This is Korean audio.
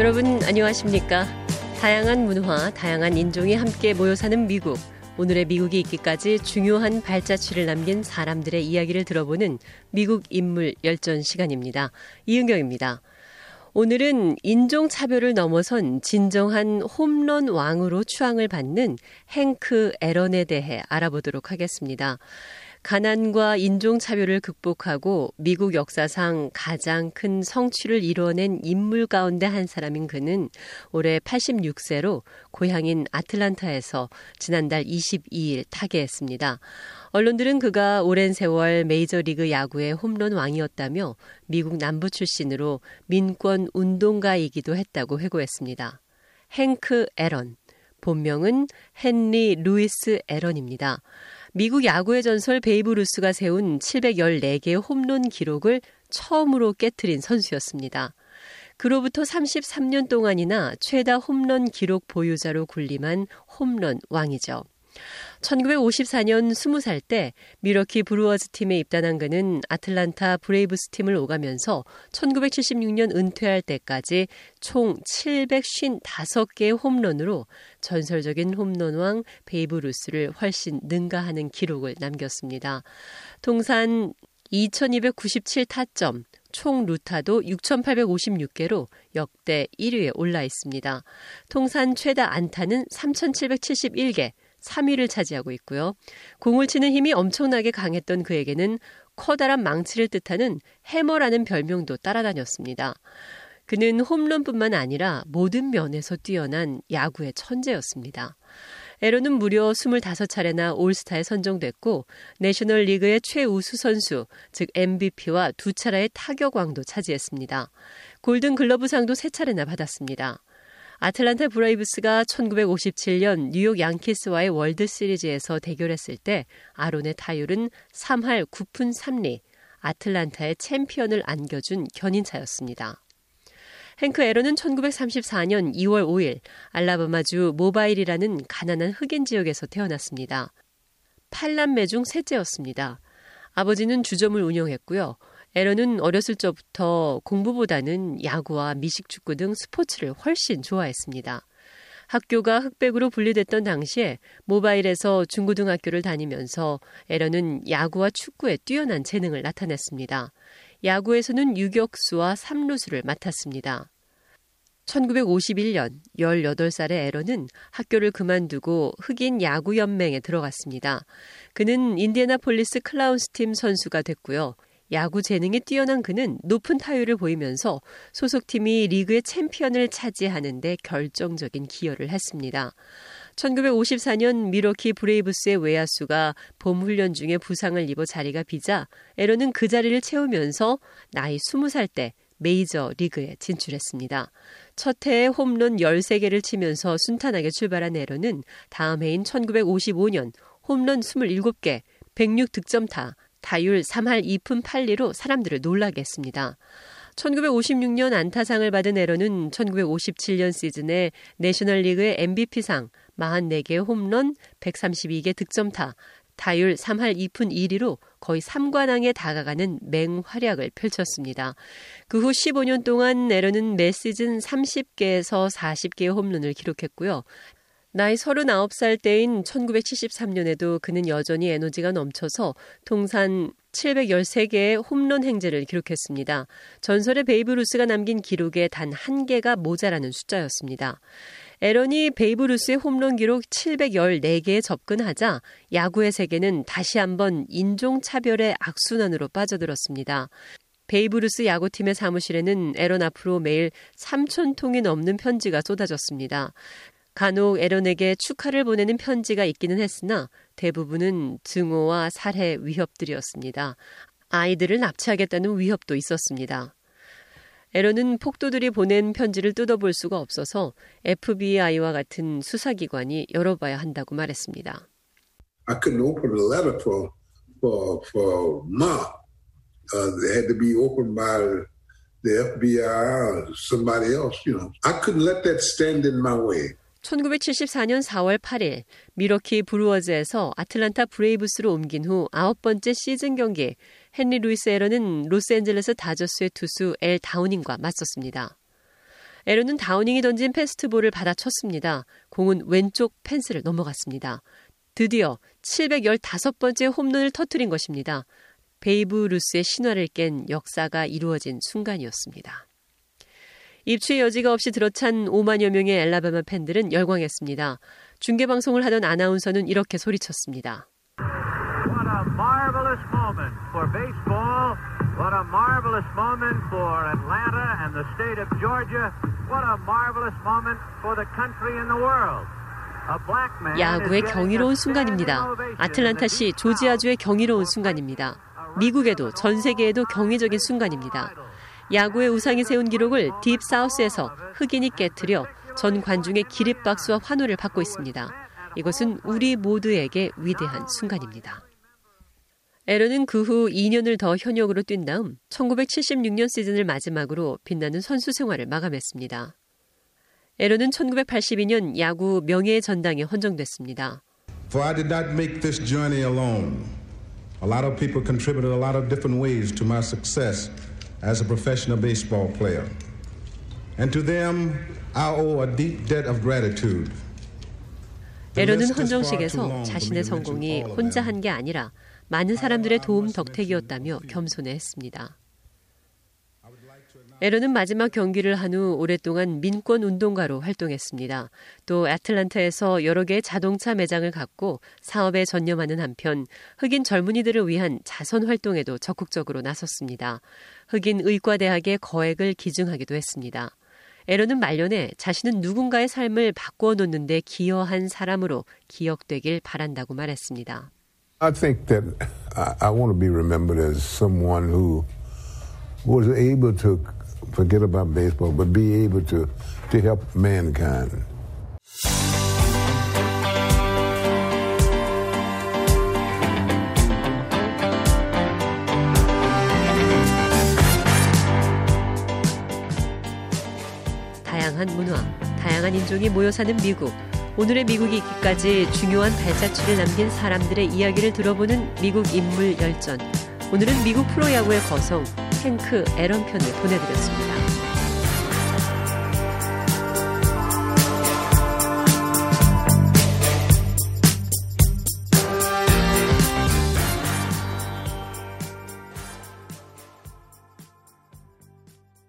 여러분 안녕하십니까? 다양한 문화, 다양한 인종이 함께 모여 사는 미국. 오늘의 미국이 있기까지 중요한 발자취를 남긴 사람들의 이야기를 들어보는 미국 인물 열전 시간입니다. 이은경입니다. 오늘은 인종차별을 넘어선 진정한 홈런 왕으로 추앙을 받는 행크 에런에 대해 알아보도록 하겠습니다. 가난과 인종차별을 극복하고 미국 역사상 가장 큰 성취를 이뤄낸 인물 가운데 한 사람인 그는 올해 86세로 고향인 아틀란타에서 지난달 22일 타계했습니다. 언론들은 그가 오랜 세월 메이저리그 야구의 홈런 왕이었다며 미국 남부 출신으로 민권 운동가이기도 했다고 회고했습니다. 행크 에런, 본명은 헨리 루이스 에런입니다. 미국 야구의 전설 베이브 루스가 세운 714개의 홈런 기록을 처음으로 깨뜨린 선수였습니다. 그로부터 33년 동안이나 최다 홈런 기록 보유자로 군림한 홈런 왕이죠. 1954년 20살 때 밀워키 브루어즈 팀에 입단한 그는 아틀란타 브레이브스 팀을 오가면서 1976년 은퇴할 때까지 총 755개의 홈런으로 전설적인 홈런왕 베이브 루스를 훨씬 능가하는 기록을 남겼습니다. 통산 2297 타점, 총 루타도 6,856개로 역대 1위에 올라 있습니다. 통산 최다 안타는 3,771개, 3위를 차지하고 있고요. 공을 치는 힘이 엄청나게 강했던 그에게는 커다란 망치를 뜻하는 해머라는 별명도 따라다녔습니다. 그는 홈런뿐만 아니라 모든 면에서 뛰어난 야구의 천재였습니다. 에런은 무려 25차례나 올스타에 선정됐고 내셔널 리그의 최우수 선수, 즉 MVP와 두 차례의 타격왕도 차지했습니다. 골든 글러브상도 세 차례나 받았습니다. 아틀란타 브레이브스가 1957년 뉴욕 양키스와의 월드 시리즈에서 대결했을 때 아론의 타율은 3할 9푼 3리, 아틀란타에 챔피언을 안겨준 견인차였습니다. 행크 에런은 1934년 2월 5일 알라바마주 모바일이라는 가난한 흑인 지역에서 태어났습니다. 8남매 중 셋째였습니다. 아버지는 주점을 운영했고요. 에런은 어렸을 적부터 공부보다는 야구와 미식축구 등 스포츠를 훨씬 좋아했습니다. 학교가 흑백으로 분리됐던 당시에 모바일에서 중고등학교를 다니면서 에런은 야구와 축구에 뛰어난 재능을 나타냈습니다. 야구에서는 유격수와 삼루수를 맡았습니다. 1951년 18살의 에런은 학교를 그만두고 흑인 야구연맹에 들어갔습니다. 그는 인디애나폴리스 클라운스 팀 선수가 됐고요. 야구 재능이 뛰어난 그는 높은 타율을 보이면서 소속팀이 리그의 챔피언을 차지하는데 결정적인 기여를 했습니다. 1954년 밀워키 브레이브스의 외야수가 봄 훈련 중에 부상을 입어 자리가 비자 에런은 그 자리를 채우면서 나이 20살 때 메이저 리그에 진출했습니다. 첫 해에 홈런 13개를 치면서 순탄하게 출발한 에런은 다음 해인 1955년 홈런 27개, 106득점타, 다율 3할 2푼 8리로 사람들을 놀라게 했습니다. 1956년 안타상을 받은 에런은 1957년 시즌에 내셔널리그의 MVP상 44개 홈런, 132개 득점타, 타율 3할 2푼 1리로 거의 3관왕에 다가가는 맹활약을 펼쳤습니다. 그 후 15년 동안 에런은 매 시즌 30개에서 40개의 홈런을 기록했고요. 나이 39살 때인 1973년에도 그는 여전히 에너지가 넘쳐서 통산 713개의 홈런 행진을 기록했습니다. 전설의 베이브 루스가 남긴 기록에 단 한 개가 모자라는 숫자였습니다. 에런이 베이브 루스의 홈런 기록 714개에 접근하자 야구의 세계는 다시 한번 인종차별의 악순환으로 빠져들었습니다. 브레이브스 야구팀의 사무실에는 에런 앞으로 매일 3천 통이 넘는 편지가 쏟아졌습니다. 간혹 에런에게 축하를 보내는 편지가 있기는 했으나 대부분은 증오와 살해 위협들이었습니다. 아이들을 납치하겠다는 위협도 있었습니다. 에런은 폭도들이 보낸 편지를 뜯어볼 수가 없어서 FBI와 같은 수사기관이 열어봐야 한다고 말했습니다. I couldn't open a letter for for for mom. Uh, they had to be opened by the FBI or somebody else. You know, I couldn't let that stand in my way. 1974년 4월 8일 미러키 브루어즈에서 아틀란타 브레이브스로 옮긴 후 아홉 번째 시즌 경기 헨리 루이스 에런은 로스앤젤레스 다저스의 투수 엘 다우닝과 맞섰습니다. 에런은 다우닝이 던진 패스트볼을 받아쳤습니다. 공은 왼쪽 펜스를 넘어갔습니다. 드디어 715번째 홈런을 터트린 것입니다. 베이브 루스의 신화를 깬 역사가 이루어진 순간이었습니다. 입추의 여지가 없이 들어찬 5만여 명의 앨라배마 팬들은 열광했습니다. 중계 방송을 하던 아나운서는 이렇게 소리쳤습니다. What a marvelous moment for baseball. What a marvelous moment for Atlanta and the state of Georgia. What a marvelous moment for the country and the world. 야구의 경이로운 순간입니다. 아틀란타시 조지아주의 경이로운 순간입니다. 미국에도 전 세계에도 경이적인 순간입니다. 야구의 우상이 세운 기록을 딥 사우스에서 흑인이 깨뜨려 전 관중의 기립박수와 환호를 받고 있습니다. 이것은 우리 모두에게 위대한 순간입니다. 에런은 그 후 2년을 더 현역으로 뛴 다음 1976년 시즌을 마지막으로 빛나는 선수 생활을 마감했습니다. 에런은 1982년 야구 명예의 전당에 헌정됐습니다. For I did not make this journey alone. A lot of people contributed a lot of different ways to my success. As a professional baseball player. And to them, I owe a deep debt of gratitude. 에런은 헌정식에서 자신의 성공이 혼자 한 게 아니라 많은 사람들의 도움 덕택이었다며 겸손해 했습니다. 에런은 마지막 경기를 한 후 오랫동안 민권 운동가로 활동했습니다. 또 애틀란타에서 여러 개의 자동차 매장을 갖고 사업에 전념하는 한편 흑인 젊은이들을 위한 자선 활동에도 적극적으로 나섰습니다. 흑인 의과대학의 거액을 기증하기도 했습니다. 에런은 말년에 자신은 누군가의 삶을 바꾸어 놓는데 기여한 사람으로 기억되길 바란다고 말했습니다. I think that I want to be remembered as someone who was able to forget about baseball, but be able to, to help mankind. 다양한 문화, 다양한 인종이 모여 사는 미국. 오늘의 미국이 있기까지 중요한 발자취를 남긴 사람들의 이야기를 들어보는 미국 인물 열전. 오늘은 미국 프로야구의 거성 탱크 에런 편을 보내드렸습니다.